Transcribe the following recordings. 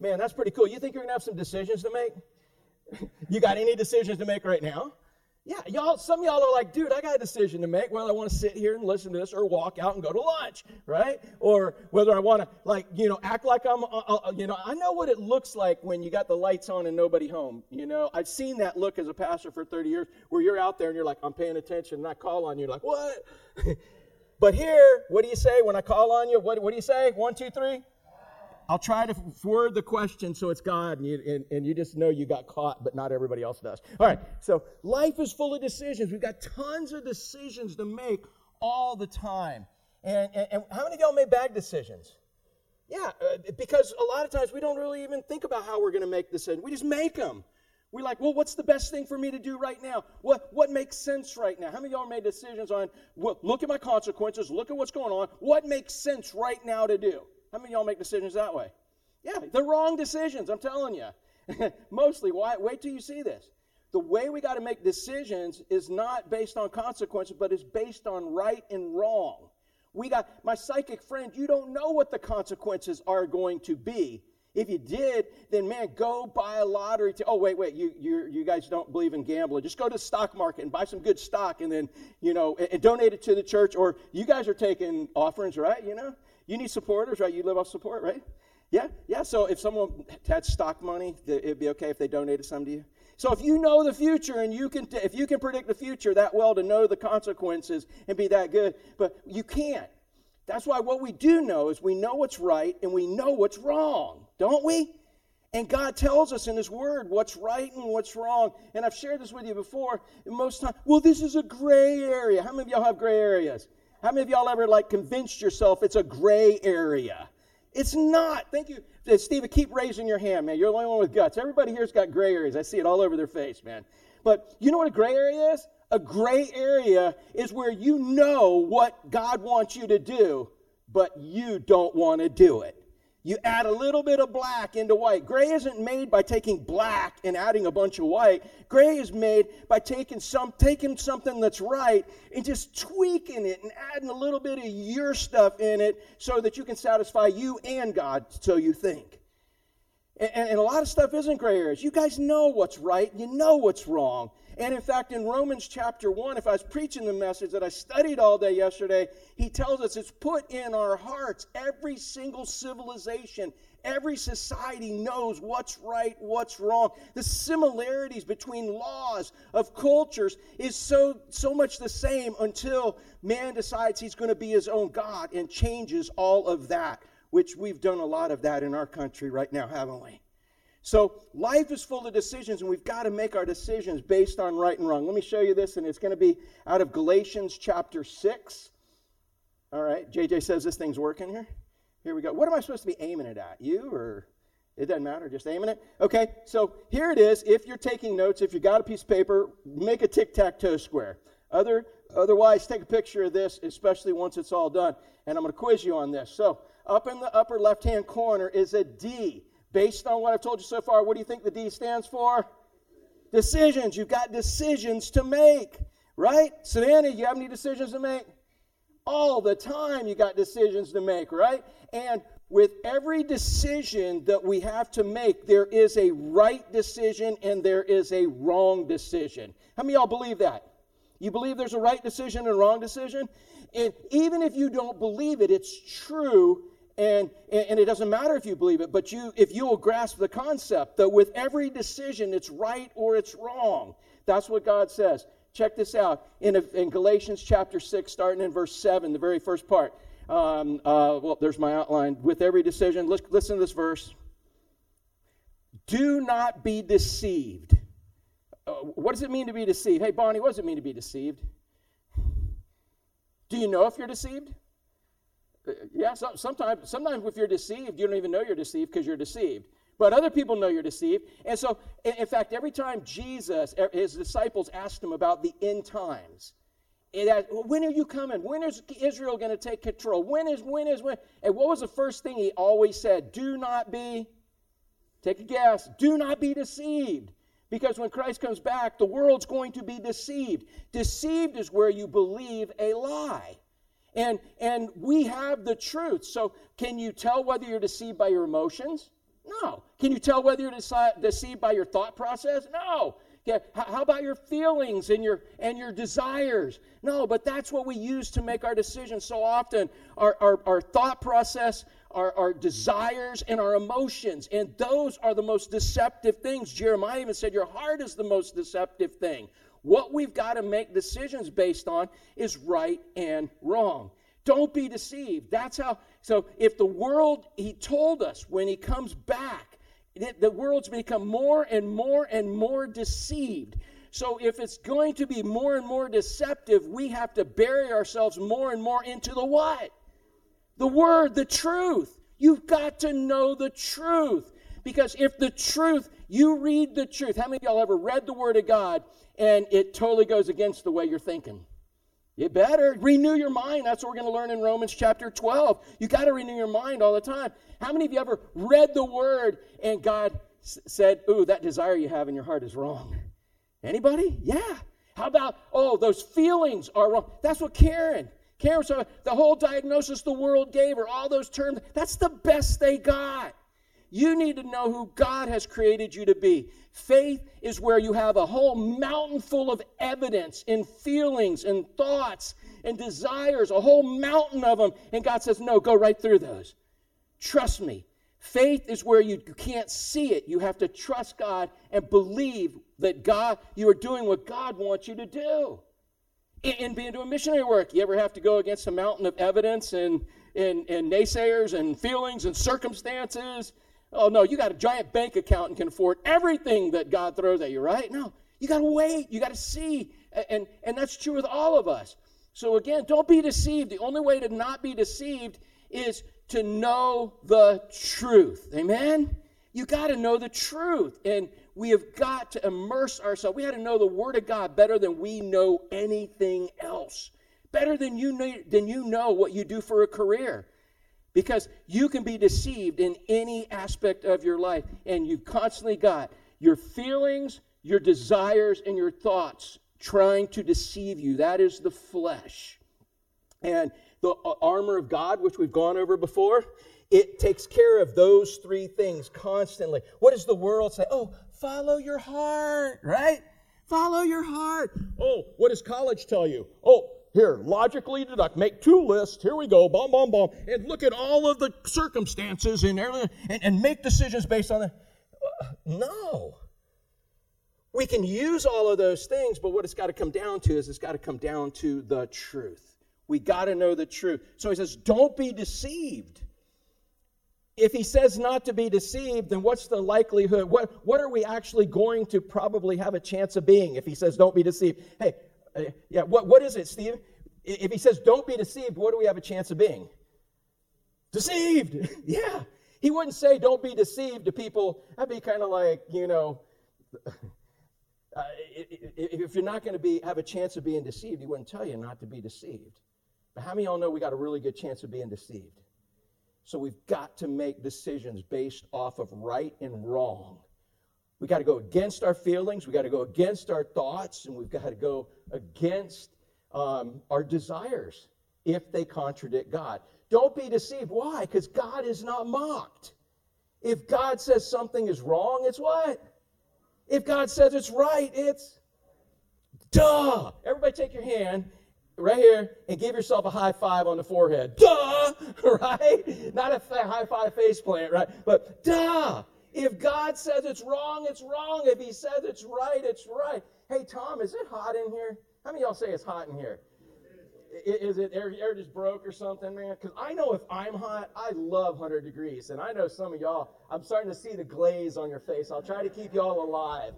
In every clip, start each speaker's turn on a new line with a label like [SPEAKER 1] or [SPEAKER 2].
[SPEAKER 1] man, that's pretty cool. You think you're going to have some decisions to make? you got any decisions to make right now? Yeah, y'all, some of y'all are like, dude, I got a decision to make whether I want to sit here and listen to this or walk out and go to lunch, right? Or whether I want to, like, you know, act like I'm, uh, uh, you know, I know what it looks like when you got the lights on and nobody home. You know, I've seen that look as a pastor for 30 years where you're out there and you're like, I'm paying attention and I call on you, like, what? but here, what do you say when I call on you? What, what do you say? One, two, three? I'll try to word the question so it's God, and you, and, and you just know you got caught, but not everybody else does. All right, so life is full of decisions. We've got tons of decisions to make all the time. And, and, and how many of y'all made bad decisions? Yeah, uh, because a lot of times we don't really even think about how we're going to make decisions. We just make them. We're like, well, what's the best thing for me to do right now? What, what makes sense right now? How many of y'all made decisions on, well, look at my consequences, look at what's going on, what makes sense right now to do? How many of y'all make decisions that way? Yeah, the wrong decisions, I'm telling you. Mostly, why? Wait till you see this. The way we got to make decisions is not based on consequences, but is based on right and wrong. We got my psychic friend, you don't know what the consequences are going to be. If you did, then man, go buy a lottery. To, oh, wait, wait, you, you, you guys don't believe in gambling. Just go to the stock market and buy some good stock and then, you know, and, and donate it to the church. Or you guys are taking offerings, right? You know? You need supporters, right? You live off support, right? Yeah, yeah. So if someone had stock money, it'd be okay if they donated some to you. So if you know the future and you can, if you can predict the future that well to know the consequences and be that good, but you can't. That's why what we do know is we know what's right and we know what's wrong, don't we? And God tells us in His Word what's right and what's wrong. And I've shared this with you before. Most time, well, this is a gray area. How many of y'all have gray areas? How many of y'all ever like convinced yourself it's a gray area? It's not. Thank you. Steve, keep raising your hand, man. You're the only one with guts. Everybody here's got gray areas. I see it all over their face, man. But you know what a gray area is? A gray area is where you know what God wants you to do, but you don't want to do it. You add a little bit of black into white. Gray isn't made by taking black and adding a bunch of white. Gray is made by taking some taking something that's right and just tweaking it and adding a little bit of your stuff in it so that you can satisfy you and God, so you think. And, and, a lot of stuff isn't gray areas. You guys know what's right, you know what's wrong. And in fact, in Romans chapter 1, if I was preaching the message that I studied all day yesterday, he tells us it's put in our hearts. Every single civilization, every society knows what's right, what's wrong. The similarities between laws of cultures is so, so much the same until man decides he's going to be his own God and changes all of that, which we've done a lot of that in our country right now, haven't we? So life is full of decisions, and we've got to make our decisions based on right and wrong. Let me show you this, and it's going to be out of Galatians chapter 6. All right, JJ says this thing's working here. Here we go. What am I supposed to be aiming it at? You or it doesn't matter, just aiming it. Okay, so here it is. If you're taking notes, if you got a piece of paper, make a tic tac toe square. Other, otherwise, take a picture of this, especially once it's all done. And I'm going to quiz you on this. So, up in the upper left hand corner is a D. Based on what I've told you so far, what do you think the D stands for? Decisions. You've got decisions to make, right? Savannah, you have any decisions to make? All the time you got decisions to make, right? And with every decision that we have to make, there is a right decision and there is a wrong decision. How many y'all believe that? You believe there's a right decision and a wrong decision? And even if you don't believe it, it's true and, and it doesn't matter if you believe it, but you, if you will grasp the concept that with every decision it's right or it's wrong. That's what God says. Check this out in, in Galatians chapter 6, starting in verse 7, the very first part. Um, uh, well, there's my outline. With every decision, listen to this verse. Do not be deceived. Uh, what does it mean to be deceived? Hey, Bonnie, what does it mean to be deceived? Do you know if you're deceived? Yeah, so, sometimes, sometimes if you're deceived, you don't even know you're deceived because you're deceived. But other people know you're deceived. And so, in, in fact, every time Jesus, er, his disciples asked him about the end times, it when are you coming? When is Israel going to take control? When is, when is, when? And what was the first thing he always said? Do not be, take a guess, do not be deceived. Because when Christ comes back, the world's going to be deceived. Deceived is where you believe a lie. And, and we have the truth. So, can you tell whether you're deceived by your emotions? No. Can you tell whether you're deceived by your thought process? No. Yeah, how about your feelings and your and your desires? No, but that's what we use to make our decisions so often. Our, our, our thought process, our, our desires, and our emotions. And those are the most deceptive things. Jeremiah even said, Your heart is the most deceptive thing. What we've got to make decisions based on is right and wrong. Don't be deceived. That's how. So, if the world, he told us when he comes back, the world's become more and more and more deceived. So, if it's going to be more and more deceptive, we have to bury ourselves more and more into the what? The Word, the truth. You've got to know the truth. Because if the truth, you read the truth. How many of y'all ever read the Word of God and it totally goes against the way you're thinking? You better renew your mind. That's what we're going to learn in Romans chapter 12. You got to renew your mind all the time. How many of you ever read the word and God s- said, Ooh, that desire you have in your heart is wrong? Anybody? Yeah. How about, oh, those feelings are wrong? That's what Karen. Karen, so the whole diagnosis the world gave her, all those terms, that's the best they got. You need to know who God has created you to be. Faith is where you have a whole mountain full of evidence and feelings and thoughts and desires, a whole mountain of them. And God says, No, go right through those. Trust me. Faith is where you, can't see it. You have to trust God and believe that God, you are doing what God wants you to do. In, being doing missionary work, you ever have to go against a mountain of evidence and, and, and naysayers and feelings and circumstances? Oh, no, you got a giant bank account and can afford everything that God throws at you, right? No, you got to wait. You got to see. And, and that's true with all of us. So, again, don't be deceived. The only way to not be deceived is to know the truth. Amen? You got to know the truth. And we have got to immerse ourselves. We got to know the Word of God better than we know anything else. Better than you know, than you know what you do for a career. Because you can be deceived in any aspect of your life, and you've constantly got your feelings, your desires, and your thoughts trying to deceive you. That is the flesh. And the uh, armor of God, which we've gone over before, it takes care of those three things constantly. What does the world say? Oh, follow your heart, right? Follow your heart. Oh, what does college tell you? Oh, here, logically deduct, make two lists. Here we go, bomb, bomb, bomb, and look at all of the circumstances and everything, and, and make decisions based on that. Uh, no. We can use all of those things, but what it's got to come down to is it's got to come down to the truth. We got to know the truth. So he says, don't be deceived. If he says not to be deceived, then what's the likelihood? What, what are we actually going to probably have a chance of being if he says don't be deceived? Hey, uh, yeah, what, what is it, Steve? If he says, don't be deceived, what do we have a chance of being? Deceived. yeah. He wouldn't say, don't be deceived to people. That'd be kind of like, you know, uh, if you're not going to be have a chance of being deceived, he wouldn't tell you not to be deceived. But how many of y'all know we got a really good chance of being deceived? So we've got to make decisions based off of right and wrong. We got to go against our feelings, we got to go against our thoughts, and we've got to go against um, our desires if they contradict God. Don't be deceived. Why? Because God is not mocked. If God says something is wrong, it's what? If God says it's right, it's duh. Everybody take your hand right here and give yourself a high five on the forehead. Duh, right? Not a high five face plant, right? But duh. If God says it's wrong, it's wrong. If He says it's right, it's right. Hey, Tom, is it hot in here? How many y'all say it's hot in here? Is it air, air just broke or something, man? Because I know if I'm hot, I love 100 degrees. And I know some of y'all, I'm starting to see the glaze on your face. I'll try to keep y'all alive.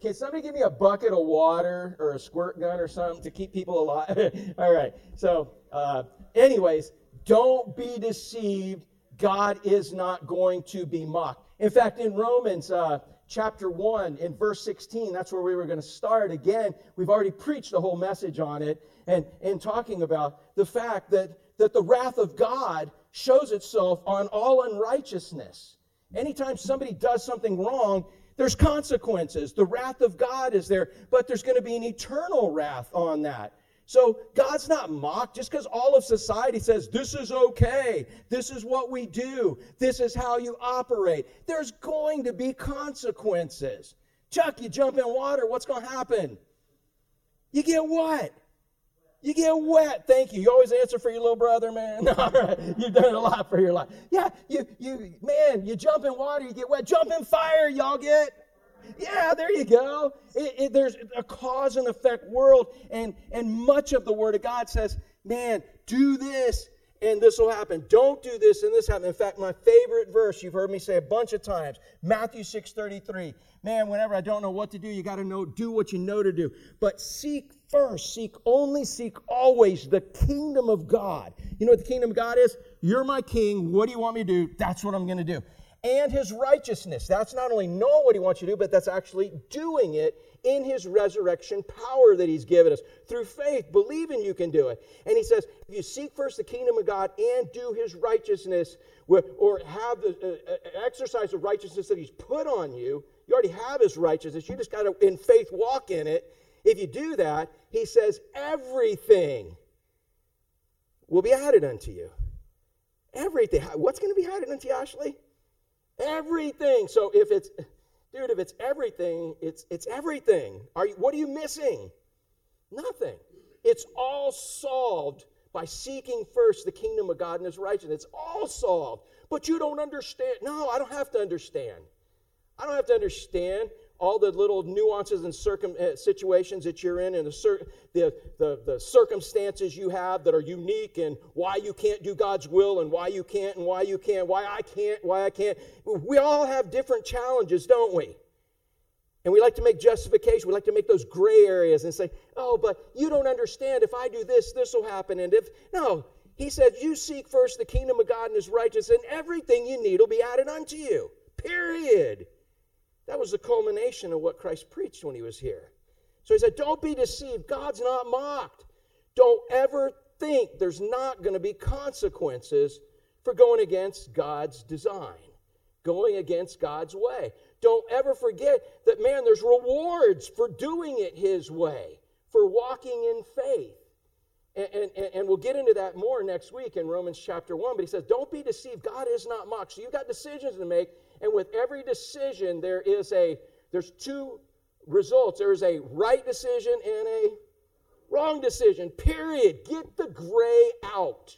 [SPEAKER 1] Can somebody give me a bucket of water or a squirt gun or something to keep people alive? All right. So, uh, anyways, don't be deceived. God is not going to be mocked. In fact, in Romans uh, chapter 1, in verse 16, that's where we were going to start. Again, we've already preached a whole message on it and, and talking about the fact that, that the wrath of God shows itself on all unrighteousness. Anytime somebody does something wrong, there's consequences. The wrath of God is there, but there's going to be an eternal wrath on that. So God's not mocked just because all of society says this is okay, this is what we do, this is how you operate. There's going to be consequences. Chuck, you jump in water, what's going to happen? You get what? You get wet. Thank you. You always answer for your little brother, man. All right. You've done a lot for your life. Yeah, you, you, man, you jump in water, you get wet. Jump in fire, y'all get. Yeah, there you go. It, it, there's a cause and effect world, and, and much of the Word of God says, man, do this and this will happen. Don't do this and this happen. In fact, my favorite verse, you've heard me say a bunch of times, Matthew 6:33. Man, whenever I don't know what to do, you got to know do what you know to do. But seek first, seek only, seek always the kingdom of God. You know what the kingdom of God is? You're my king. What do you want me to do? That's what I'm going to do and his righteousness. That's not only know what he wants you to do, but that's actually doing it in his resurrection power that he's given us through faith, believing you can do it. And he says, if you seek first the kingdom of God and do his righteousness, or have the uh, uh, exercise of righteousness that he's put on you, you already have his righteousness. You just got to, in faith, walk in it. If you do that, he says, everything will be added unto you. Everything. What's going to be added unto you, Ashley? Everything. So if it's, dude, if it's everything, it's it's everything. Are you? What are you missing? Nothing. It's all solved by seeking first the kingdom of God and His righteousness. It's all solved. But you don't understand. No, I don't have to understand. I don't have to understand all the little nuances and circum, uh, situations that you're in and the, the, the, the, circumstances you have that are unique and why you can't do God's will and why you can't and why you can't, why I can't, why I can't. We all have different challenges, don't we? And we like to make justification. We like to make those gray areas and say, oh, but you don't understand. If I do this, this will happen. And if, no, he said, you seek first the kingdom of God and his righteousness, and everything you need will be added unto you. Period. That was the culmination of what Christ preached when he was here. So he said, Don't be deceived. God's not mocked. Don't ever think there's not going to be consequences for going against God's design, going against God's way. Don't ever forget that, man, there's rewards for doing it His way, for walking in faith. And, and, and, we'll get into that more next week in Romans chapter 1. But he says, Don't be deceived. God is not mocked. So you've got decisions to make. And with every decision, there is a, there's two results. There is a right decision and a wrong decision, period. Get the gray out.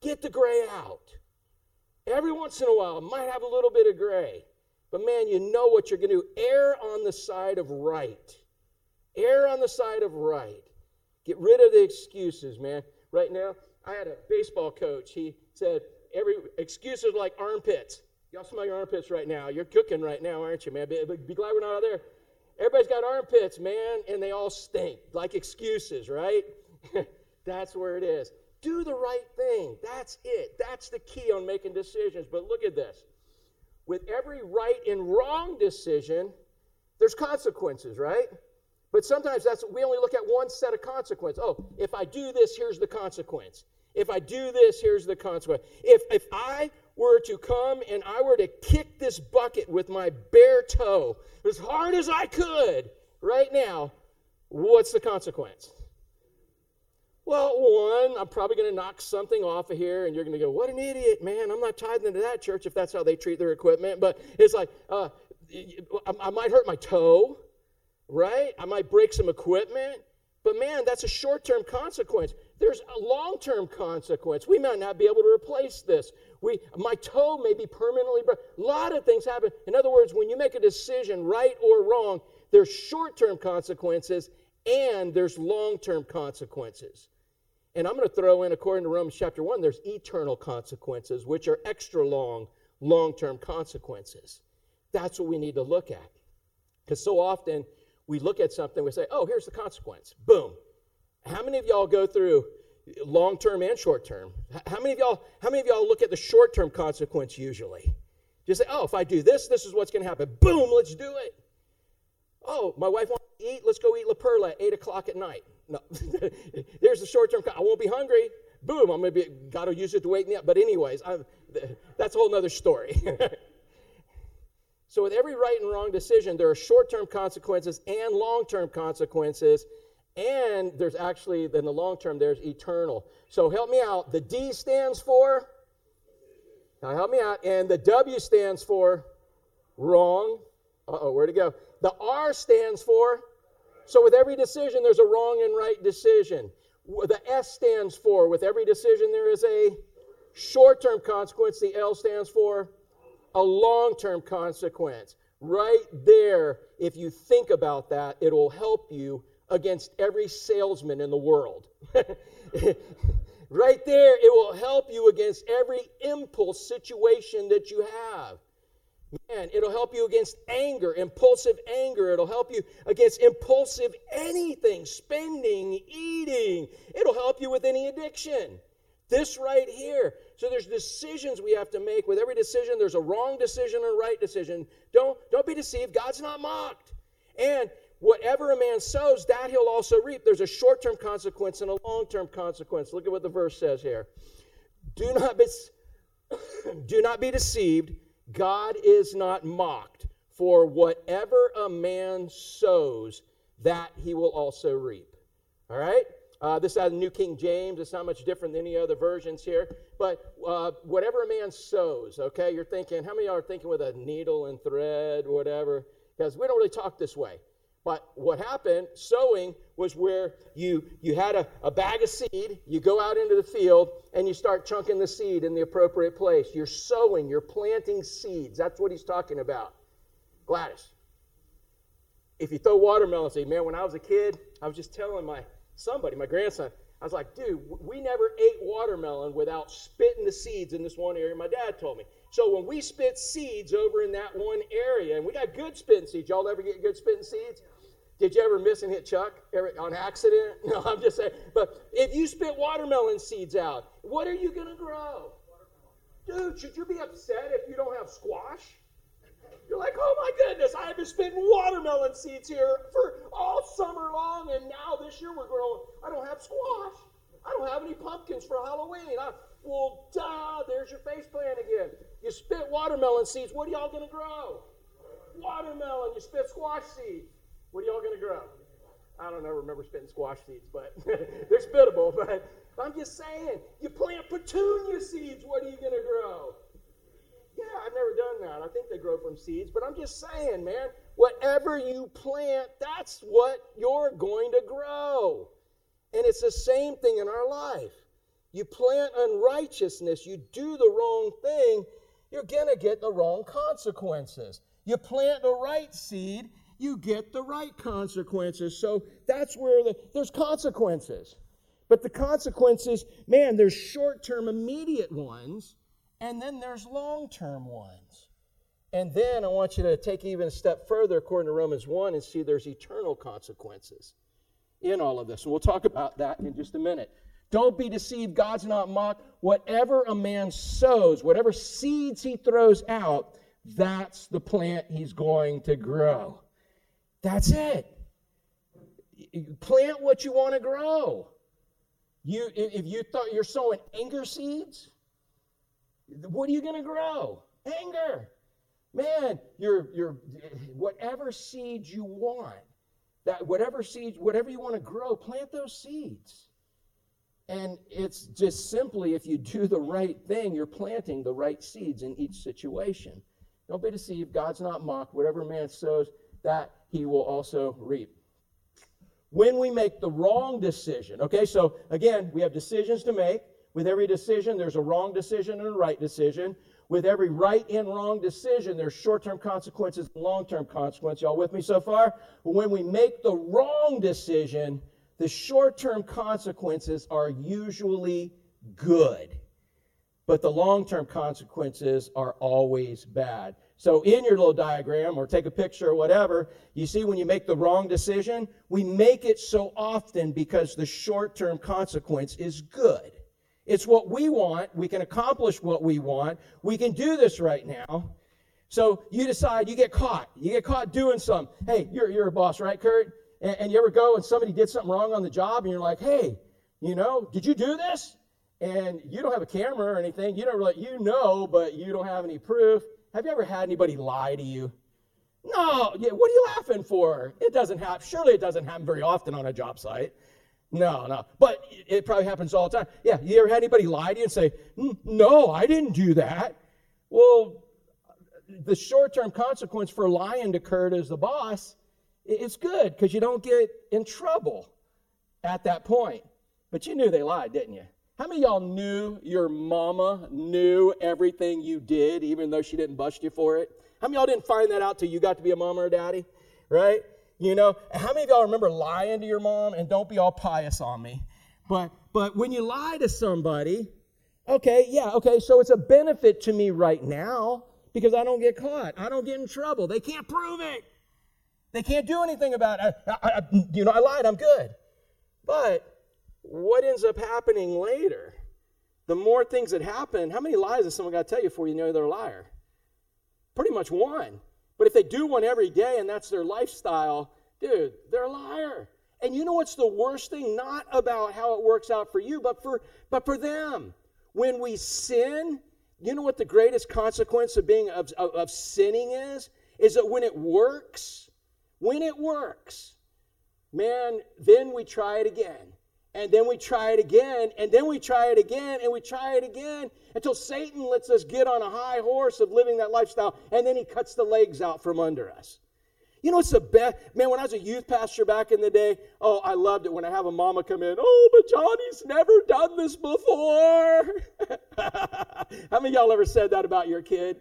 [SPEAKER 1] Get the gray out. Every once in a while, it might have a little bit of gray. But man, you know what you're going to do. Err on the side of right. Err on the side of right. Get rid of the excuses, man. Right now, I had a baseball coach. He said, every excuses like armpits. Y'all smell your armpits right now. You're cooking right now, aren't you, man? Be, be glad we're not out there. Everybody's got armpits, man, and they all stink like excuses, right? That's where it is. Do the right thing. That's it. That's the key on making decisions. But look at this. With every right and wrong decision, there's consequences, right? But sometimes that's we only look at one set of consequences. Oh, if I do this, here's the consequence. If I do this, here's the consequence. If if I were to come and I were to kick this bucket with my bare toe as hard as I could right now, what's the consequence? Well, one, I'm probably going to knock something off of here, and you're going to go, What an idiot, man. I'm not tied into that church if that's how they treat their equipment. But it's like, uh, I might hurt my toe, right? I might break some equipment. But man, that's a short term consequence. There's a long term consequence. We might not be able to replace this. We, my toe may be permanently broken. A lot of things happen. In other words, when you make a decision, right or wrong, there's short term consequences and there's long term consequences. And I'm going to throw in, according to Romans chapter 1, there's eternal consequences, which are extra long, long term consequences. That's what we need to look at. Because so often we look at something, we say, oh, here's the consequence. Boom. How many of y'all go through long term and short term? How many of y'all, how many of y'all look at the short term consequence usually? Just say, oh, if I do this, this is what's going to happen. Boom, let's do it. Oh, my wife wants to eat. Let's go eat La Perla at 8 o'clock at night. No, there's the short term. I won't be hungry. Boom, I'm to be, got to use it to wake me up. But, anyways, I'm, that's a whole other story. So, with every right and wrong decision, there are short term consequences and long term consequences. and there's actually, in the long term, there's eternal. So help me out. The D stands for, now help me out, and the W stands for wrong. Uh oh, where'd it go? The R stands for, so with every decision, there's a wrong and right decision. The S stands for, with every decision, there is a short term consequence. The L stands for a long term consequence. Right there, if you think about that, it will help you against every salesman in the world. right there, it will help you against every impulse situation that you have. Man, it'll help you against anger, impulsive anger. It'll help you against impulsive anything, spending, eating. It'll help you with any addiction. This right here. So there's decisions we have to make. With every decision, there's a wrong decision and a right decision. Don't, don't be deceived. God's not mocked. And whatever a man sows, that he'll also reap. There's a short term consequence and a long term consequence. Look at what the verse says here. Do not be, do not be deceived. God is not mocked. For whatever a man sows, that he will also reap. All right? Uh, this is out of New King James. It's not much different than any other versions here. But uh, whatever a man sows, okay, you're thinking, how many are thinking with a needle and thread, whatever? Because we don't really talk this way. But what happened, sowing, was where you, you had a, a bag of seed, you go out into the field, and you start chunking the seed in the appropriate place. You're sowing, you're planting seeds. That's what he's talking about. Gladys, if you throw watermelon seed, man, when I was a kid, I was just telling my somebody, my grandson, I was like, dude, we never ate watermelon without spitting the seeds in this one area. My dad told me. So when we spit seeds over in that one area, and we got good spitting seeds, y'all ever get good spitting seeds? Did you ever miss and hit Chuck on accident? No, I'm just saying. But if you spit watermelon seeds out, what are you going to grow? Dude, should you be upset if you don't have squash? You're like, oh my goodness, I have been spitting watermelon seeds here for all summer long, and now this year we're growing. I don't have squash. I don't have any pumpkins for Halloween. I, well, duh, there's your face plant again. You spit watermelon seeds. What are y'all going to grow? Watermelon. You spit squash seeds. What are y'all going to grow? I don't know, remember spitting squash seeds, but they're spittable. But I'm just saying, you plant petunia seeds, what are you going to grow? Yeah, I've never done that. I think they grow from seeds, but I'm just saying, man, whatever you plant, that's what you're going to grow. And it's the same thing in our life. You plant unrighteousness, you do the wrong thing, you're going to get the wrong consequences. You plant the right seed, you get the right consequences. So that's where the, there's consequences. But the consequences, man, there's short term, immediate ones, and then there's long term ones. And then I want you to take even a step further, according to Romans 1, and see there's eternal consequences in all of this. And we'll talk about that in just a minute. Don't be deceived. God's not mocked. Whatever a man sows, whatever seeds he throws out, that's the plant he's going to grow. That's it. Plant what you want to grow. You, if you thought you're sowing anger seeds, what are you going to grow? Anger. Man, you're, you're, whatever seeds you want, that whatever seeds, whatever you want to grow, plant those seeds. And it's just simply if you do the right thing, you're planting the right seeds in each situation. Don't be deceived. God's not mocked. Whatever man sows, that he will also reap. When we make the wrong decision, okay, so again, we have decisions to make. With every decision, there's a wrong decision and a right decision. With every right and wrong decision, there's short term consequences and long term consequences. Y'all with me so far? When we make the wrong decision, the short term consequences are usually good, but the long term consequences are always bad. So, in your little diagram, or take a picture or whatever, you see when you make the wrong decision, we make it so often because the short term consequence is good. It's what we want. We can accomplish what we want. We can do this right now. So you decide, you get caught. You get caught doing something. Hey, you're, you're a boss, right, Kurt? And, and you ever go and somebody did something wrong on the job and you're like, hey, you know, did you do this? And you don't have a camera or anything. You don't really, you know, but you don't have any proof. Have you ever had anybody lie to you? No, yeah, what are you laughing for? It doesn't happen. Surely it doesn't happen very often on a job site. No, no. But it probably happens all the time. Yeah, you ever had anybody lie to you and say, No, I didn't do that? Well, the short term consequence for lying to Kurt as the boss it's good because you don't get in trouble at that point. But you knew they lied, didn't you? How many y'all knew your mama knew everything you did, even though she didn't bust you for it? How many y'all didn't find that out till you got to be a mama or daddy? Right? You know, how many of y'all remember lying to your mom? And don't be all pious on me. But but when you lie to somebody, okay, yeah, okay, so it's a benefit to me right now because I don't get caught. I don't get in trouble. They can't prove it. They can't do anything about it. I, I, you know, I lied, I'm good. But what ends up happening later? The more things that happen, how many lies has someone got to tell you before you know they're a liar? Pretty much one. But if they do one every day and that's their lifestyle, dude, they're a liar. And you know what's the worst thing? Not about how it works out for you, but for but for them. When we sin, you know what the greatest consequence of being of, of, of sinning is? Is that when it works, when it works, man, then we try it again. And then we try it again, and then we try it again, and we try it again until Satan lets us get on a high horse of living that lifestyle, and then he cuts the legs out from under us. You know, it's the best. Man, when I was a youth pastor back in the day, oh, I loved it when I have a mama come in. Oh, but Johnny's never done this before. How many y'all ever said that about your kid?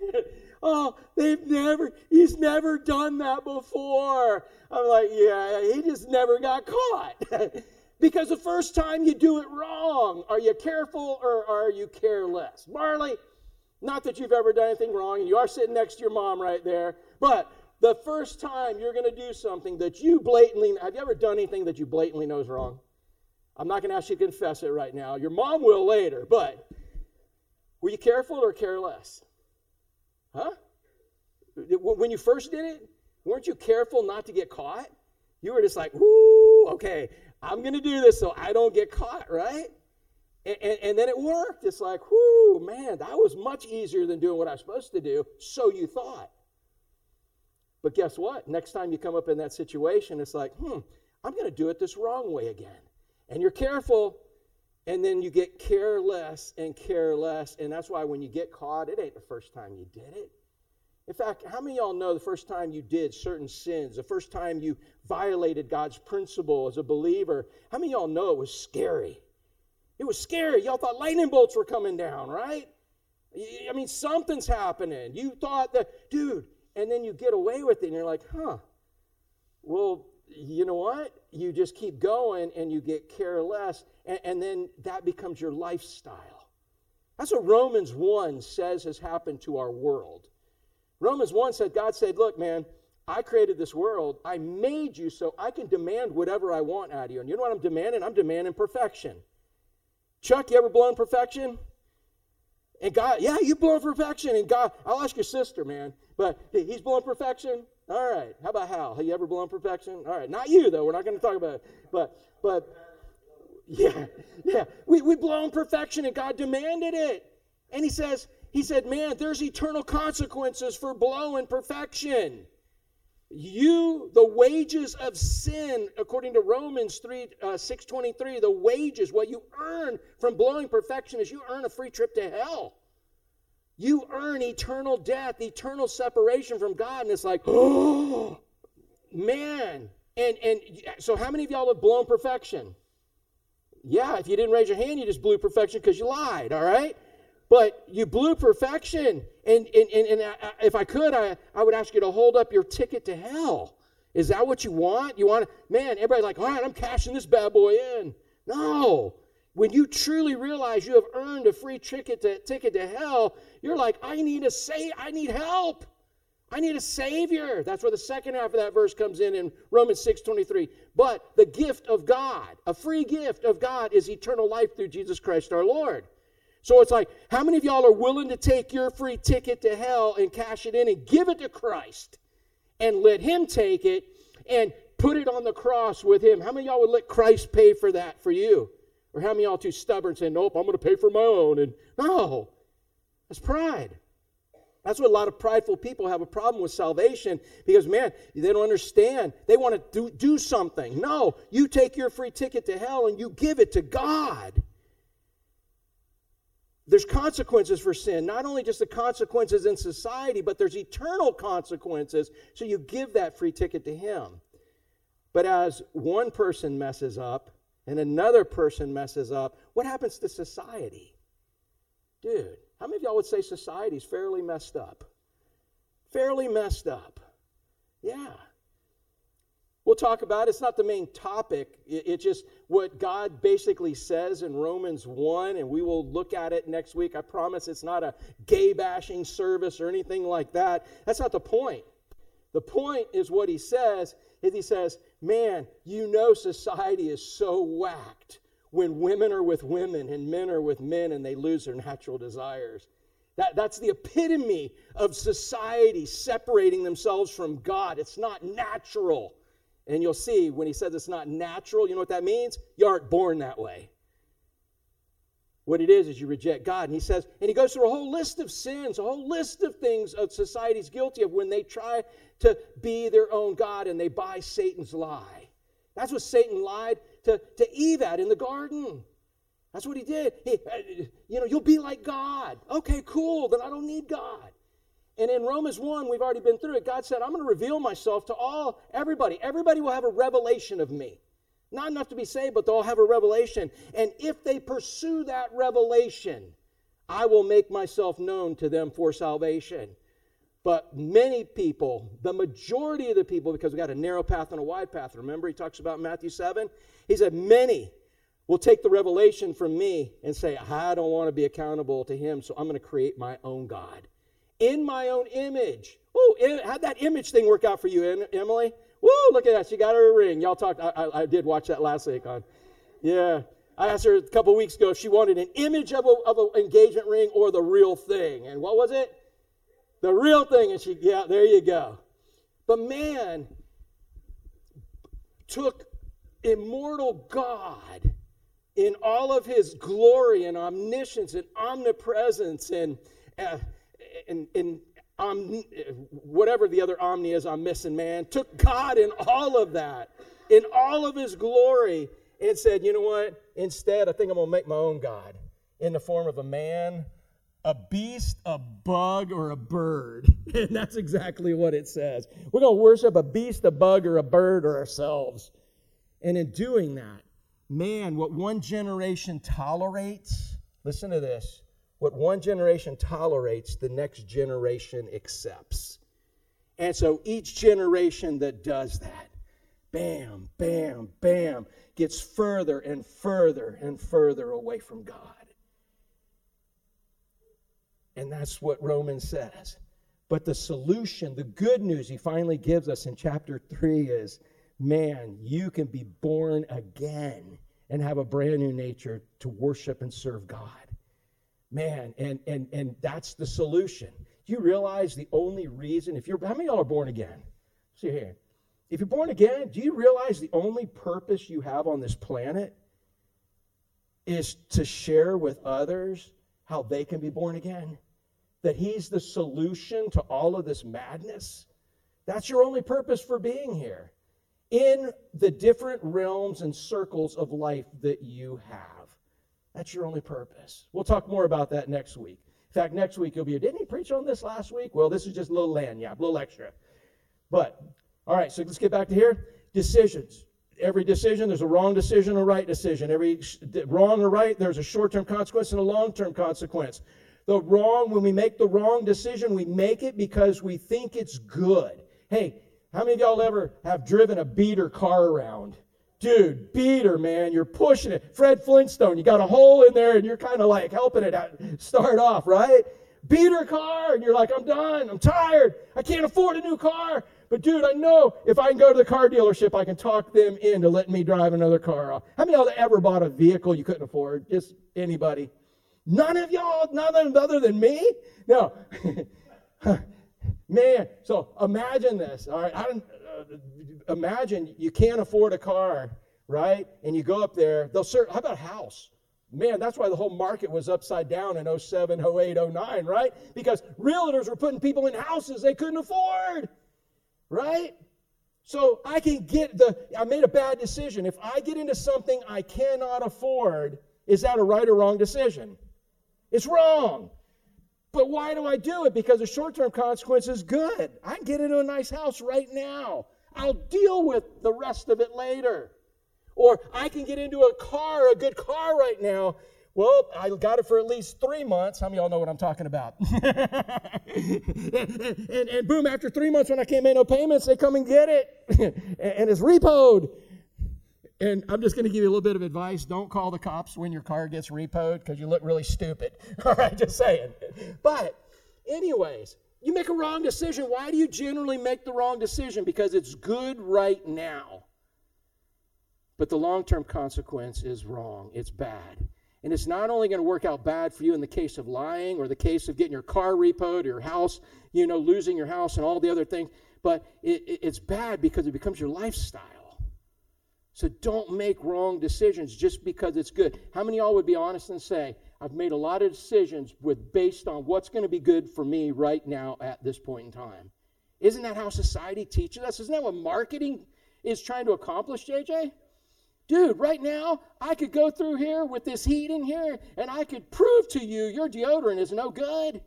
[SPEAKER 1] Oh, they've never, he's never done that before. I'm like, yeah, he just never got caught. because the first time you do it wrong, are you careful or are you careless? Marley, not that you've ever done anything wrong, and you are sitting next to your mom right there, but the first time you're going to do something that you blatantly, have you ever done anything that you blatantly know is wrong? I'm not going to ask you to confess it right now. Your mom will later, but were you careful or careless? Huh? When you first did it, weren't you careful not to get caught? You were just like, "Ooh, okay, I'm going to do this so I don't get caught, right? And, and, and, then it worked. It's like, whoo, man, that was much easier than doing what I was supposed to do. So you thought. But guess what? Next time you come up in that situation, it's like, hmm, I'm going to do it this wrong way again. And you're careful, and then you get careless and careless. And that's why when you get caught, it ain't the first time you did it. In fact, how many of y'all know the first time you did certain sins, the first time you violated God's principle as a believer, how many of y'all know it was scary? It was scary. Y'all thought lightning bolts were coming down, right? I mean, something's happening. You thought that, dude, and then you get away with it and you're like, huh, well, you know what? You just keep going and you get careless, and, and then that becomes your lifestyle. That's what Romans 1 says has happened to our world. Romans 1 said, God said, Look, man, I created this world. I made you so I can demand whatever I want out of you. And you know what I'm demanding? I'm demanding perfection. Chuck, you ever blown perfection? And God, yeah, you blown perfection. And God, I'll ask your sister, man, but he's blown perfection. All right. How about Hal? Have you ever blown perfection? All right. Not you, though. We're not going to talk about it. But, but, yeah, yeah. We, we blown perfection and God demanded it. And he says, he said, man, there's eternal consequences for blowing perfection. You, the wages of sin, according to Romans 3, uh, 623, the wages, what you earn from blowing perfection is you earn a free trip to hell. You earn eternal death, eternal separation from God. And it's like, oh, man. And, and so, how many of y'all have blown perfection? Yeah, if you didn't raise your hand, you just blew perfection because you lied, all right? But you blew perfection. And, and, and, and I, if I could, I, I would ask you to hold up your ticket to hell. Is that what you want? You want man, everybody's like, all right, I'm cashing this bad boy in. No. When you truly realize you have earned a free ticket to, ticket to hell, you're like, I need a say, I need help. I need a savior. That's where the second half of that verse comes in in Romans 6:23. But the gift of God, a free gift of God is eternal life through Jesus Christ our Lord. So it's like, how many of y'all are willing to take your free ticket to hell and cash it in and give it to Christ and let Him take it and put it on the cross with Him? How many of y'all would let Christ pay for that for you? Or how many y'all too stubborn saying, nope, I'm going to pay for my own? And no, that's pride. That's what a lot of prideful people have a problem with salvation because, man, they don't understand. They want to do, do something. No, you take your free ticket to hell and you give it to God. There's consequences for sin, not only just the consequences in society, but there's eternal consequences. So you give that free ticket to Him. But as one person messes up and another person messes up, what happens to society? Dude, how many of y'all would say society's fairly messed up? Fairly messed up. Yeah. We'll talk about it. It's not the main topic. It just what God basically says in Romans 1, and we will look at it next week. I promise it's not a gay bashing service or anything like that. That's not the point. The point is what he says is he says, Man, you know society is so whacked when women are with women and men are with men and they lose their natural desires. That, that's the epitome of society separating themselves from God. It's not natural. And you'll see when he says it's not natural, you know what that means? You aren't born that way. What it is is you reject God. And he says, and he goes through a whole list of sins, a whole list of things that society's guilty of when they try to be their own God and they buy Satan's lie. That's what Satan lied to, to Eve at in the garden. That's what he did. He, uh, you know, you'll be like God. Okay, cool. Then I don't need God. And in Romans 1, we've already been through it. God said, I'm going to reveal myself to all, everybody. Everybody will have a revelation of me. Not enough to be saved, but they'll have a revelation. And if they pursue that revelation, I will make myself known to them for salvation. But many people, the majority of the people, because we got a narrow path and a wide path, remember he talks about Matthew 7? He said, Many will take the revelation from me and say, I don't want to be accountable to him, so I'm going to create my own God in my own image. Oh, how'd that image thing work out for you, Emily? Woo, look at that. She got her ring. Y'all talked, I, I, I did watch that last week on. Yeah. I asked her a couple weeks ago if she wanted an image of an engagement ring or the real thing. And what was it? The real thing. And she, yeah, there you go. But man took immortal God in all of his glory and omniscience and omnipresence and, uh, and, whatever the other omni is I'm missing, man, took God in all of that, in all of his glory, and said, you know what? Instead, I think I'm going to make my own God in the form of a man, a beast, a bug, or a bird. And that's exactly what it says. We're going to worship a beast, a bug, or a bird, or ourselves. And in doing that, man, what one generation tolerates, listen to this. What one generation tolerates, the next generation accepts. And so each generation that does that, bam, bam, bam, gets further and further and further away from God. And that's what Romans says. But the solution, the good news he finally gives us in chapter 3 is man, you can be born again and have a brand new nature to worship and serve God. Man, and and and that's the solution. Do you realize the only reason if you're how many y'all are born again? See here. If you're born again, do you realize the only purpose you have on this planet is to share with others how they can be born again? That he's the solution to all of this madness? That's your only purpose for being here in the different realms and circles of life that you have. That's your only purpose. We'll talk more about that next week. In fact, next week you'll be, didn't he preach on this last week? Well, this is just a little land, yeah, a little extra. But, all right, so let's get back to here. Decisions. Every decision, there's a wrong decision, a right decision. Every wrong or right, there's a short term consequence and a long term consequence. The wrong, when we make the wrong decision, we make it because we think it's good. Hey, how many of y'all ever have driven a beater car around? Dude, beater, man, you're pushing it. Fred Flintstone, you got a hole in there and you're kind of like helping it out, start off, right? Beater car, and you're like, I'm done, I'm tired, I can't afford a new car. But dude, I know if I can go to the car dealership, I can talk them into letting me drive another car off. How many of y'all ever bought a vehicle you couldn't afford? Just anybody? None of y'all, none other than me? No. Man, so imagine this. All right, I don't, imagine you can't afford a car, right? And you go up there. They'll serve. How about a house? Man, that's why the whole market was upside down in 07, 08, 09, right? Because realtors were putting people in houses they couldn't afford, right? So I can get the, I made a bad decision. If I get into something I cannot afford, is that a right or wrong decision? It's wrong. But why do I do it? Because the short term consequence is good. I can get into a nice house right now. I'll deal with the rest of it later. Or I can get into a car, a good car right now. Well, I got it for at least three months. How many of y'all know what I'm talking about? and, and, boom, after three months, when I can't make no payments, they come and get it. and, and it's repoed. And I'm just going to give you a little bit of advice. Don't call the cops when your car gets repoed because you look really stupid. All right, just saying. But, anyways, you make a wrong decision. Why do you generally make the wrong decision? Because it's good right now. But the long term consequence is wrong, it's bad. And it's not only going to work out bad for you in the case of lying or the case of getting your car repoed or your house, you know, losing your house and all the other things, but it, it, it's bad because it becomes your lifestyle. So don't make wrong decisions just because it's good. How many of y'all would be honest and say, I've made a lot of decisions with based on what's going to be good for me right now at this point in time? Isn't that how society teaches us? Isn't that what marketing is trying to accomplish, JJ? Dude, right now, I could go through here with this heat in here and I could prove to you your deodorant is no good.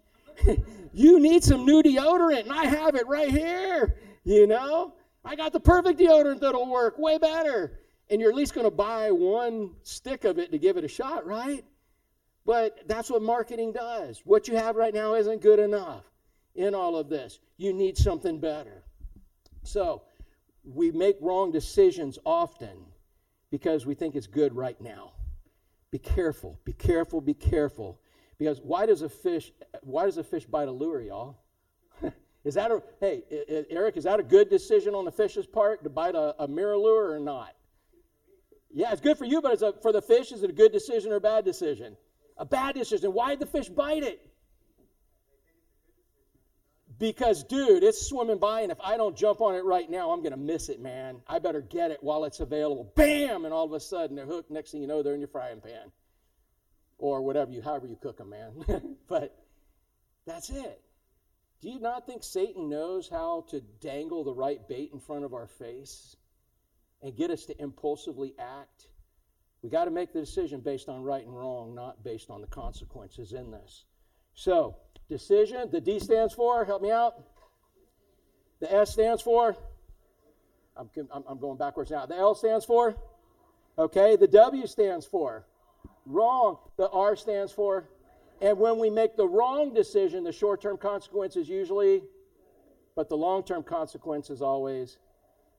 [SPEAKER 1] you need some new deodorant, and I have it right here. You know, I got the perfect deodorant that'll work way better. And you're at least going to buy one stick of it to give it a shot, right? But that's what marketing does. What you have right now isn't good enough in all of this. You need something better. So, we make wrong decisions often because we think it's good right now. Be careful, be careful, be careful. Because why does a fish why does a fish bite a lure, y'all? is that a hey Eric? Is that a good decision on the fish's part to bite a, a MirrOlure or not? Yeah, it's good for you, but a, for the fish, is it a good decision or a bad decision? A bad decision. Why did the fish bite it? Because, dude, it's swimming by, and if I don't jump on it right now, I'm going to miss it, man. I better get it while it's available. Bam! And all of a sudden, they're hooked. Next thing you know, they're in your frying pan. Or whatever you, however you cook them, man. but that's it. Do you not think Satan knows how to dangle the right bait in front of our face and get us to impulsively act? We got to make the decision based on right and wrong, not based on the consequences in this. So, decision. The D stands for, help me out. The S stands for, I'm, I'm going backwards now. The L stands for, okay. The W stands for, wrong. The R stands for, and when we make the wrong decision, the short term consequence is usually, but the long term consequence is always,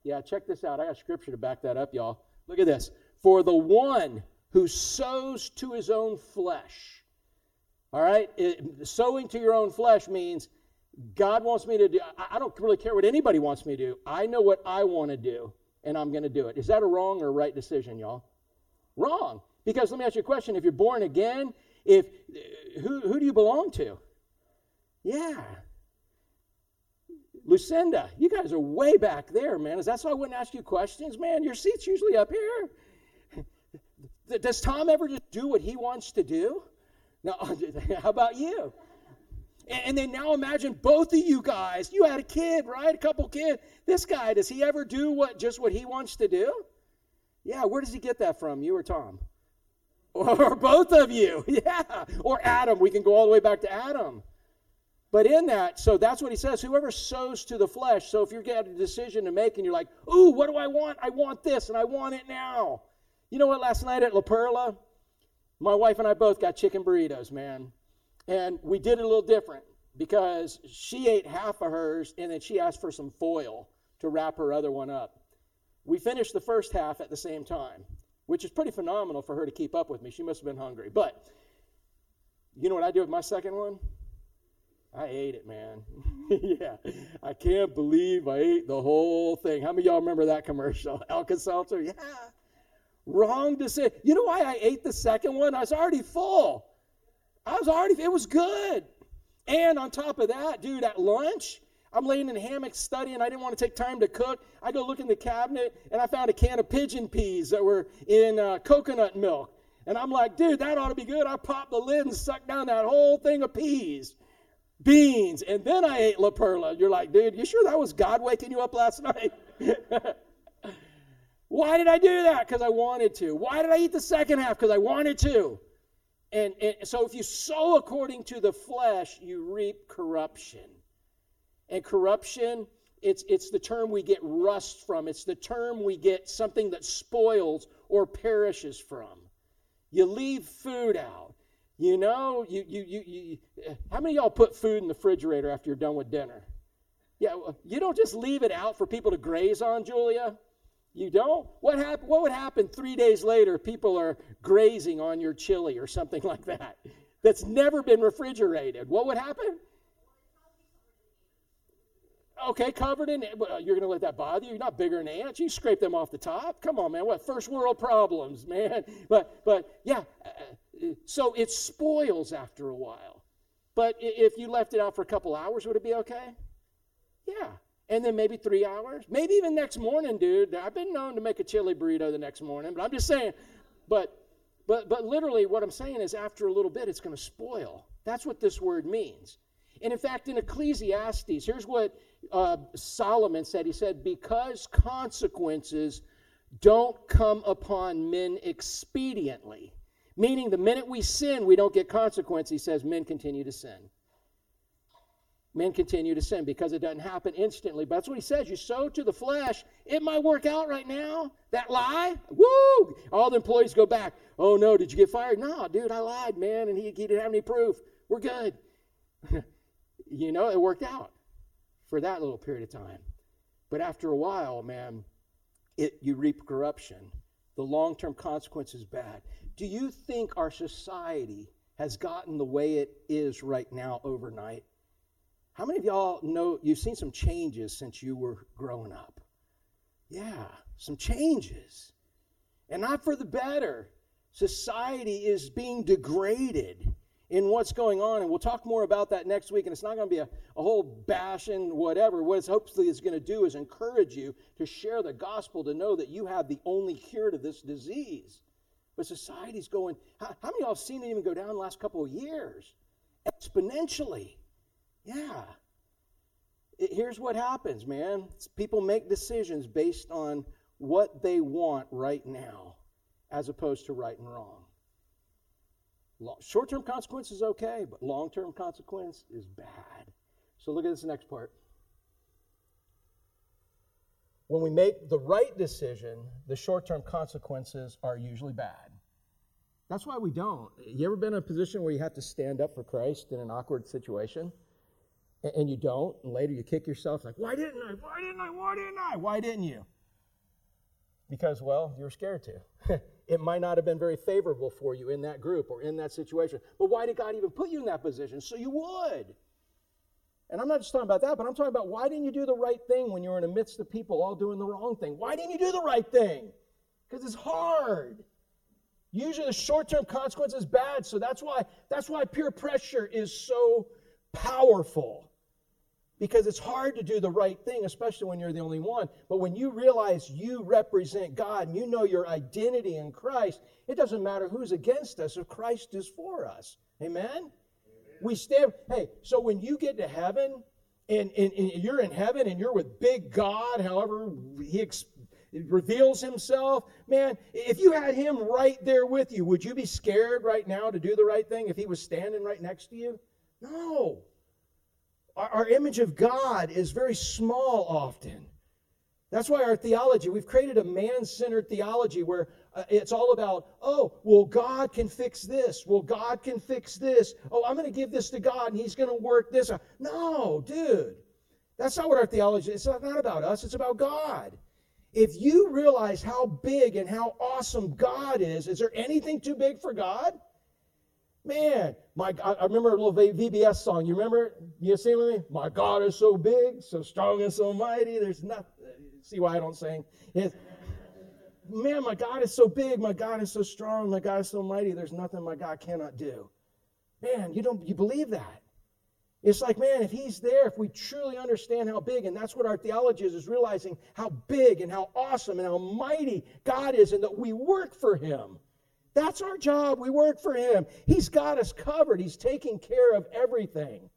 [SPEAKER 1] yeah, check this out. I got scripture to back that up, y'all. Look at this. For the one who sows to his own flesh, all right? It, sowing to your own flesh means God wants me to do, I, I don't really care what anybody wants me to do. I know what I want to do, and I'm going to do it. Is that a wrong or right decision, y'all? Wrong. Because let me ask you a question. If you're born again, if uh, who, who do you belong to? Yeah. Lucinda, you guys are way back there, man. Is that why I wouldn't ask you questions? Man, your seat's usually up here. Does Tom ever just do what he wants to do? Now, how about you? And then now imagine both of you guys. You had a kid, right? A couple kids. This guy, does he ever do what just what he wants to do? Yeah, where does he get that from? You or Tom? Or both of you. Yeah. Or Adam. We can go all the way back to Adam. But in that, so that's what he says whoever sows to the flesh. So if you're getting a decision to make and you're like, ooh, what do I want? I want this and I want it now. You know what, last night at La Perla, my wife and I both got chicken burritos, man. And we did it a little different because she ate half of hers and then she asked for some foil to wrap her other one up. We finished the first half at the same time, which is pretty phenomenal for her to keep up with me. She must have been hungry. But you know what I did with my second one? I ate it, man. yeah. I can't believe I ate the whole thing. How many y'all remember that commercial? Alka Seltzer? Yeah. Wrong decision. You know why I ate the second one? I was already full. I was already, it was good. And on top of that, dude, at lunch, I'm laying in a hammock studying. I didn't want to take time to cook. I go look in the cabinet and I found a can of pigeon peas that were in uh, coconut milk. And I'm like, dude, that ought to be good. I popped the lid and sucked down that whole thing of peas, beans, and then I ate La Perla. You're like, dude, you sure that was God waking you up last night? Why did I do that? Because I wanted to. Why did I eat the second half? Because I wanted to. And, and so if you sow according to the flesh, you reap corruption. And corruption, it's, it's the term we get rust from. It's the term we get something that spoils or perishes from. You leave food out. You know, you, you, you, you, how many y'all put food in the refrigerator after you're done with dinner? Yeah, you don't just leave it out for people to graze on, Julia. You don't? What, hap- what would happen three days later? People are grazing on your chili or something like that that's never been refrigerated. What would happen? Okay, covered in. Well, you're going to let that bother you? You're not bigger than ants. You scrape them off the top. Come on, man. What first world problems, man? But but yeah. Uh, uh, so it spoils after a while. But if you left it out for a couple hours, would it be okay? Yeah and then maybe three hours, maybe even next morning, dude. I've been known to make a chili burrito the next morning, but I'm just saying, but but but literally what I'm saying is after a little bit it's going to spoil. That's what this word means. And in fact, in Ecclesiastes, here's what uh, Solomon said. He said, "Because consequences don't come upon men expediently." Meaning, the minute we sin, we don't get consequence. He says, men continue to sin men continue to sin because it doesn't happen instantly. But that's what he says. You sow to the flesh, it might work out right now. That lie, woo! All the employees go back. Oh no, did you get fired? No, dude, I lied, man, and he, he didn't have any proof. We're good. you know, it worked out for that little period of time. But after a while, man, it you reap corruption. The long-term consequence is bad. Do you think our society has gotten the way it is right now overnight? How many of y'all know you've seen some changes since you were growing up? Yeah, some changes. And not for the better. Society is being degraded in what's going on. And we'll talk more about that next week. And it's not going to be a, a whole bashing whatever. What it's hopefully is going to do is encourage you to share the gospel, to know that you have the only cure to this disease. But society's going, how, how many of y'all have seen it even go down the last couple of years? Exponentially. Yeah. It, here's what happens, man. People make decisions based on what they want right now as opposed to right and wrong. Short term consequence is okay, but long term consequence is bad. So look at this next part. When we make the right decision, the short term consequences are usually bad. That's why we don't. You ever been in a position where you have to stand up for Christ in an awkward situation? And you don't, and later you kick yourself like, why didn't I? Why didn't I? Why didn't I? Why didn't you? Because, well, you were scared to. it might not have been very favorable for you in that group or in that situation. But why did God even put you in that position? So you would. And I'm not just talking about that, but I'm talking about why didn't you do the right thing when you were in the midst of people all doing the wrong thing? Why didn't you do the right thing? Because it's hard. Usually the short-term consequence is bad, so that's why that's why peer pressure is so powerful because it's hard to do the right thing, especially when you're the only one. But when you realize you represent God and you know your identity in Christ, it doesn't matter who's against us if Christ is for us. Amen? Amen. We stand, hey, so when you get to heaven and, and, and, you're in heaven and you're with big God, however he ex- reveals himself, man, if you had him right there with you, would you be scared right now to do the right thing if he was standing right next to you? No. Our, our image of God is very small often. That's why our theology, we've created a man centered theology where uh, it's all about, oh, well, God can fix this. Well, God can fix this. Oh, I'm going to give this to God and He's going to work this. Out. No, dude. That's not what our theology is. It's not about us, it's about God. If you realize how big and how awesome God is, is there anything too big for God? Man, my I remember a little VBS song. You remember? You sing with me? My God is so big, so strong and so mighty. There's nothing. See why I don't sing? Man, my God is so big. My God is so strong. My God is so mighty. There's nothing my God cannot do. Man, you don't you believe that? It's like, man, if he's there, if we truly understand how big, and that's what our theology is, is realizing how big and how awesome and how mighty God is, and that we work for him. That's our job. We work for Him. He's got us covered, He's taking care of everything.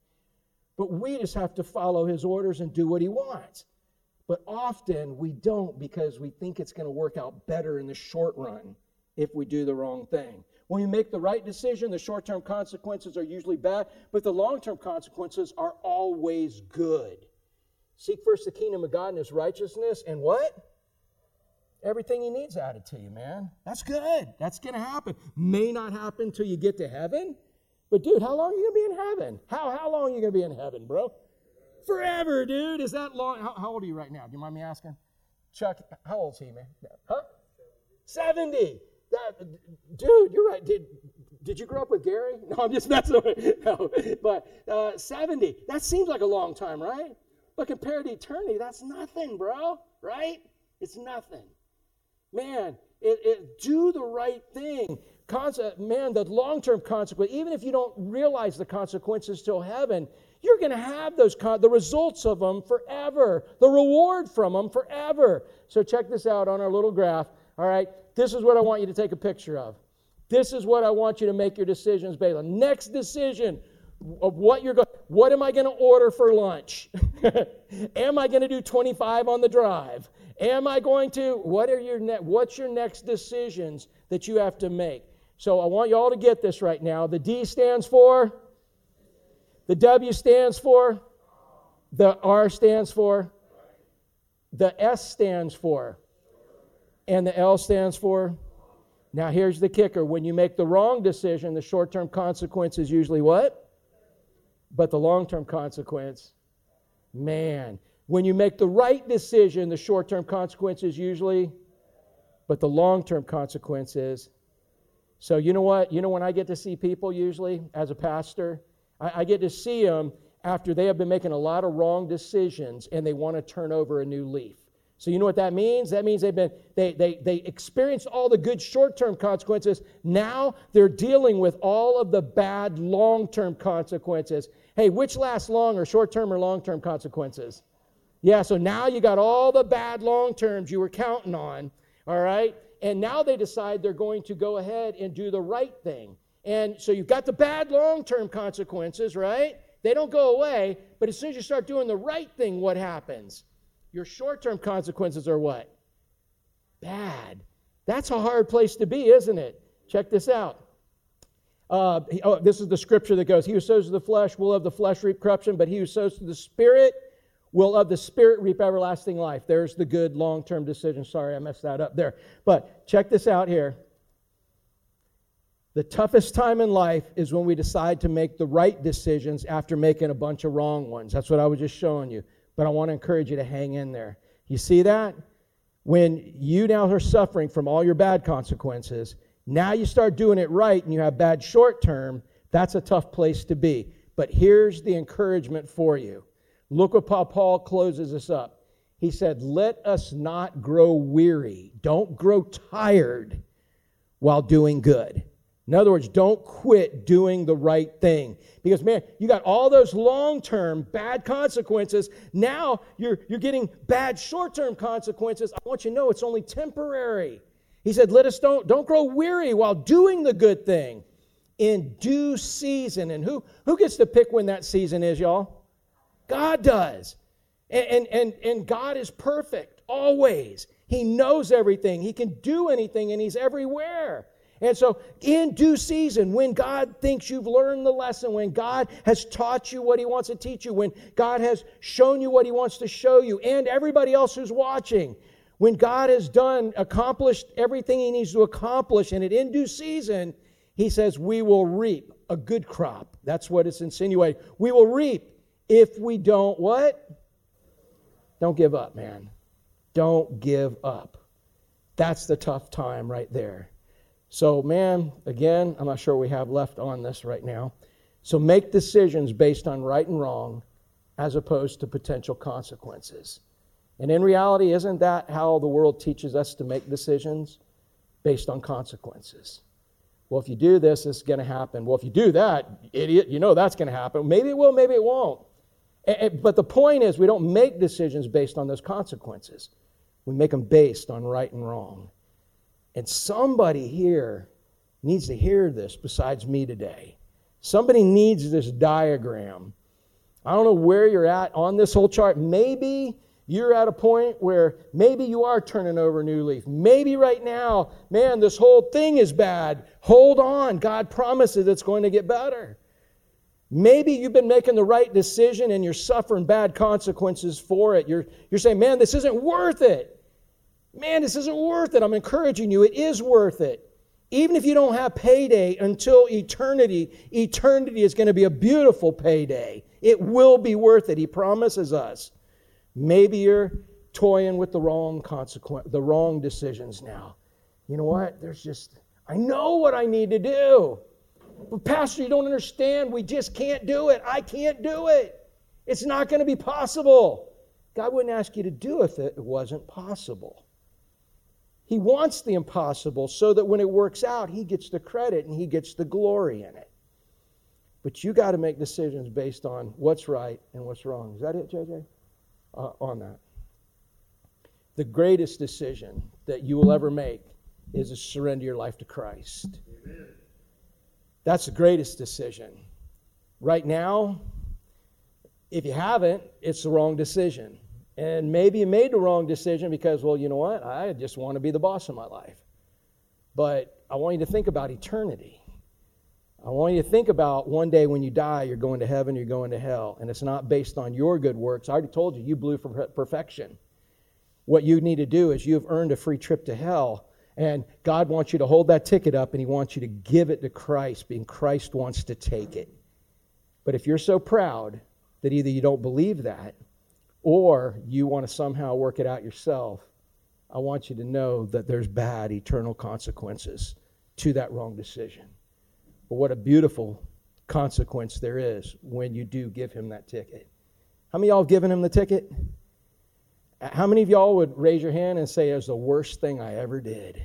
[SPEAKER 1] But we just have to follow His orders and do what He wants. But often we don't because we think it's going to work out better in the short run if we do the wrong thing. When we make the right decision, the short term consequences are usually bad, but the long term consequences are always good. Seek first the kingdom of God and his righteousness, and what? Everything he needs added to you, man. That's good. That's going to happen. May not happen until you get to heaven, but dude, how long are you going to be in heaven? How, how long are you going to be in heaven, bro? Forever, dude. Is that long? How, how old are you right now? Do you mind me asking? Chuck, how old's he, man? Huh? 70. That, dude, you're right. Did, did you grow up with Gary? No, I'm just messing with. No. But uh, 70, that seems like a long time, right? But compared to eternity, that's nothing, bro, right? It's nothing. Man, it, it, do the right thing. Concept, man, the long term consequence, even if you don't realize the consequences till heaven, you're going to have those con- the results of them forever, the reward from them forever. So check this out on our little graph. All right, this is what I want you to take a picture of. This is what I want you to make your decisions based on. Next decision of what you're going. What am I going to order for lunch? am I going to do 25 on the drive? Am I going to? What are your ne- What's your next decisions that you have to make? So I want you all to get this right now. The D stands for the W stands for, the R stands for, the S stands for, and the L stands for. Now, here's the kicker when you make the wrong decision, the short term consequence is usually what? But the long term consequence, man. When you make the right decision, the short term consequences usually, but the long term consequences. So, you know what? You know when I get to see people usually as a pastor? I, I get to see them after they have been making a lot of wrong decisions and they want to turn over a new leaf. So you know what that means? That means they've been they they they experienced all the good short-term consequences. Now they're dealing with all of the bad long-term consequences. Hey, which lasts longer, short-term or long-term consequences? Yeah, so now you got all the bad long terms you were counting on, all right? And now they decide they're going to go ahead and do the right thing. And so you've got the bad long term consequences, right? They don't go away, but as soon as you start doing the right thing, what happens? Your short term consequences are what? Bad. That's a hard place to be, isn't it? Check this out. Uh, oh, this is the scripture that goes, He who sows to the flesh will of the flesh reap corruption, but he who sows to the spirit will of the spirit reap everlasting life. There's the good long term decision. Sorry, I messed that up there. But check this out here. The toughest time in life is when we decide to make the right decisions after making a bunch of wrong ones. That's what I was just showing you. But I want to encourage you to hang in there. You see that? When you now are suffering from all your bad consequences, now you start doing it right and you have bad short term, that's a tough place to be. But here's the encouragement for you. Look what Paul closes us up. He said, Let us not grow weary. Don't grow tired while doing good. In other words, don't quit doing the right thing. Because, man, you got all those long term bad consequences. Now you're, you're getting bad short term consequences. I want you to know it's only temporary. He said, Let us don't, don't grow weary while doing the good thing in due season. And who, who gets to pick when that season is, y'all? God does. And, and, and, God is perfect always. He knows everything, He can do anything, and He's everywhere. And so, in due season, when God thinks you've learned the lesson, when God has taught you what He wants to teach you, when God has shown you what He wants to show you, and everybody else who's watching, when God has done, accomplished everything He needs to accomplish, and it in due season, He says, We will reap a good crop. That's what it's insinuating. We will reap if we don't what? Don't give up, man. Don't give up. That's the tough time right there. So, man, again, I'm not sure we have left on this right now. So, make decisions based on right and wrong as opposed to potential consequences. And in reality, isn't that how the world teaches us to make decisions? Based on consequences. Well, if you do this, it's going to happen. Well, if you do that, idiot, you know that's going to happen. Maybe it will, maybe it won't. But the point is, we don't make decisions based on those consequences. We make them based on right and wrong. And somebody here needs to hear this besides me today. Somebody needs this diagram. I don't know where you're at on this whole chart. Maybe you're at a point where maybe you are turning over a new leaf. Maybe right now, man, this whole thing is bad. Hold on. God promises it's going to get better. Maybe you've been making the right decision and you're suffering bad consequences for it. You're, you're saying, man, this isn't worth it. Man, this isn't worth it. I'm encouraging you. It is worth it. Even if you don't have payday until eternity, eternity is going to be a beautiful payday. It will be worth it. He promises us. Maybe you're toying with the wrong consequence, the wrong decisions now. You know what? There's just, I know what I need to do. But Pastor, you don't understand. We just can't do it. I can't do it. It's not going to be possible. God wouldn't ask you to do if it wasn't possible. He wants the impossible so that when it works out, He gets the credit and He gets the glory in it. But you got to make decisions based on what's right and what's wrong. Is that it, JJ? Uh, on that. The greatest decision that you will ever make is to surrender your life to Christ. Amen. That's the greatest decision. Right now, if you haven't, it's the wrong decision. And maybe you made the wrong decision because, well, you know what? I just want to be the boss of my life. But I want you to think about eternity. I want you to think about one day when you die, you're going to heaven, you're going to hell. And it's not based on your good works. I already told you, you blew for perfection. What you need to do is you've earned a free trip to hell and God wants you to hold that ticket up and He wants you to give it to Christ, being Christ wants to take it. But if you're so proud that either you don't believe that or you want to somehow work it out yourself, I want you to know that there's bad eternal consequences to that wrong decision. But what a beautiful consequence there is when you do give him that ticket. How many y'all have given him the ticket? How many of y'all would raise your hand and say it was the worst thing I ever did?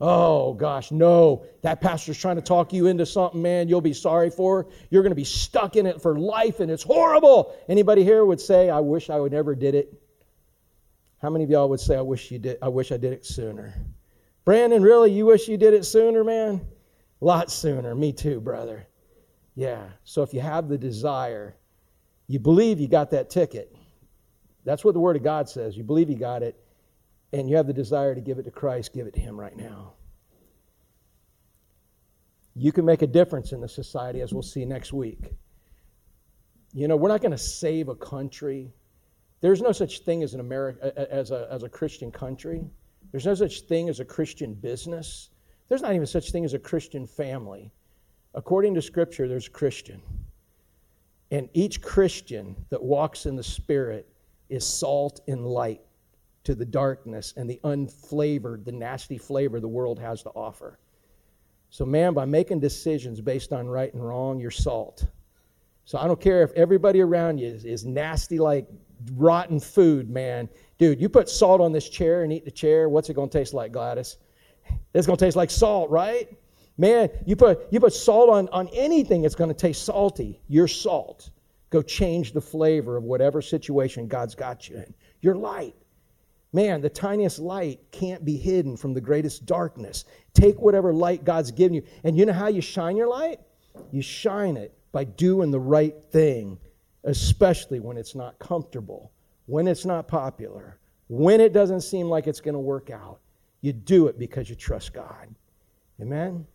[SPEAKER 1] Oh gosh, no. That pastor's trying to talk you into something, man, you'll be sorry for. You're going to be stuck in it for life and it's horrible. Anybody here would say, I wish I would never did it? How many of y'all would say, I wish you did I wish I did it sooner? Brandon, really? You wish you did it sooner, man? A lot sooner. Me too, brother. Yeah. So if you have the desire, you believe you got that ticket. That's what the Word of God says. You believe you got it, and you have the desire to give it to Christ, give it to Him right now. You can make a difference in the society, as we'll see next week. You know, we're not going to save a country. There's no such thing as an America as a, as a Christian country. There's no such thing as a Christian business. There's not even such thing as a Christian family. According to Scripture, there's a Christian. And each Christian that walks in the Spirit is salt and light to the darkness and the unflavored, the nasty flavor the world has to offer. So, man, by making decisions based on right and wrong, you're salt. So I don't care if everybody around you is, is nasty like rotten food, man. Dude, you put salt on this chair and eat the chair, what's it going to taste like, Gladys? It's going to taste like salt, right? Man, you put, you put salt on, on anything, it's going to taste salty. You're salt. Go change the flavor of whatever situation God's got you in. You're light. Man, the tiniest light can't be hidden from the greatest darkness. Take whatever light God's given you. And you know how you shine your light? You shine it by doing the right thing, especially when it's not comfortable, when it's not popular, when it doesn't seem like it's going to work out. You do it because you trust God. Amen? Amen?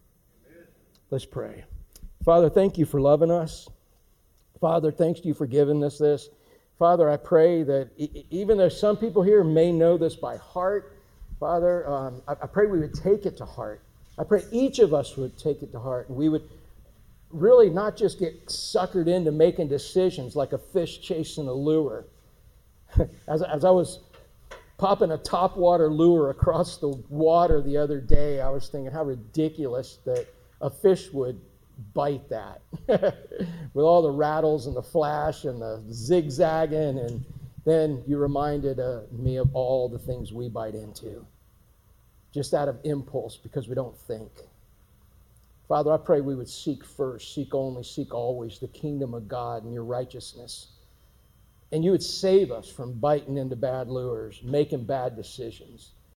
[SPEAKER 1] Let's pray. Father, thank you for loving us. Father, thanks to you for giving us this. Father, I pray that even though some people here may know this by heart, Father, um, I, I pray we would take it to heart. I pray each of us would take it to heart and we would really not just get suckered into making decisions like a fish chasing a lure. as, as I was popping a topwater lure across the water the other day, I was thinking how ridiculous that a fish would bite that with all the rattles and the flash and the zigzagging. And then you reminded uh, me of all the things we bite into just out of impulse because we don't think. Father, I pray we would seek first, seek only, seek always the kingdom of God and your righteousness. And you would save us from biting into bad lures, making bad decisions.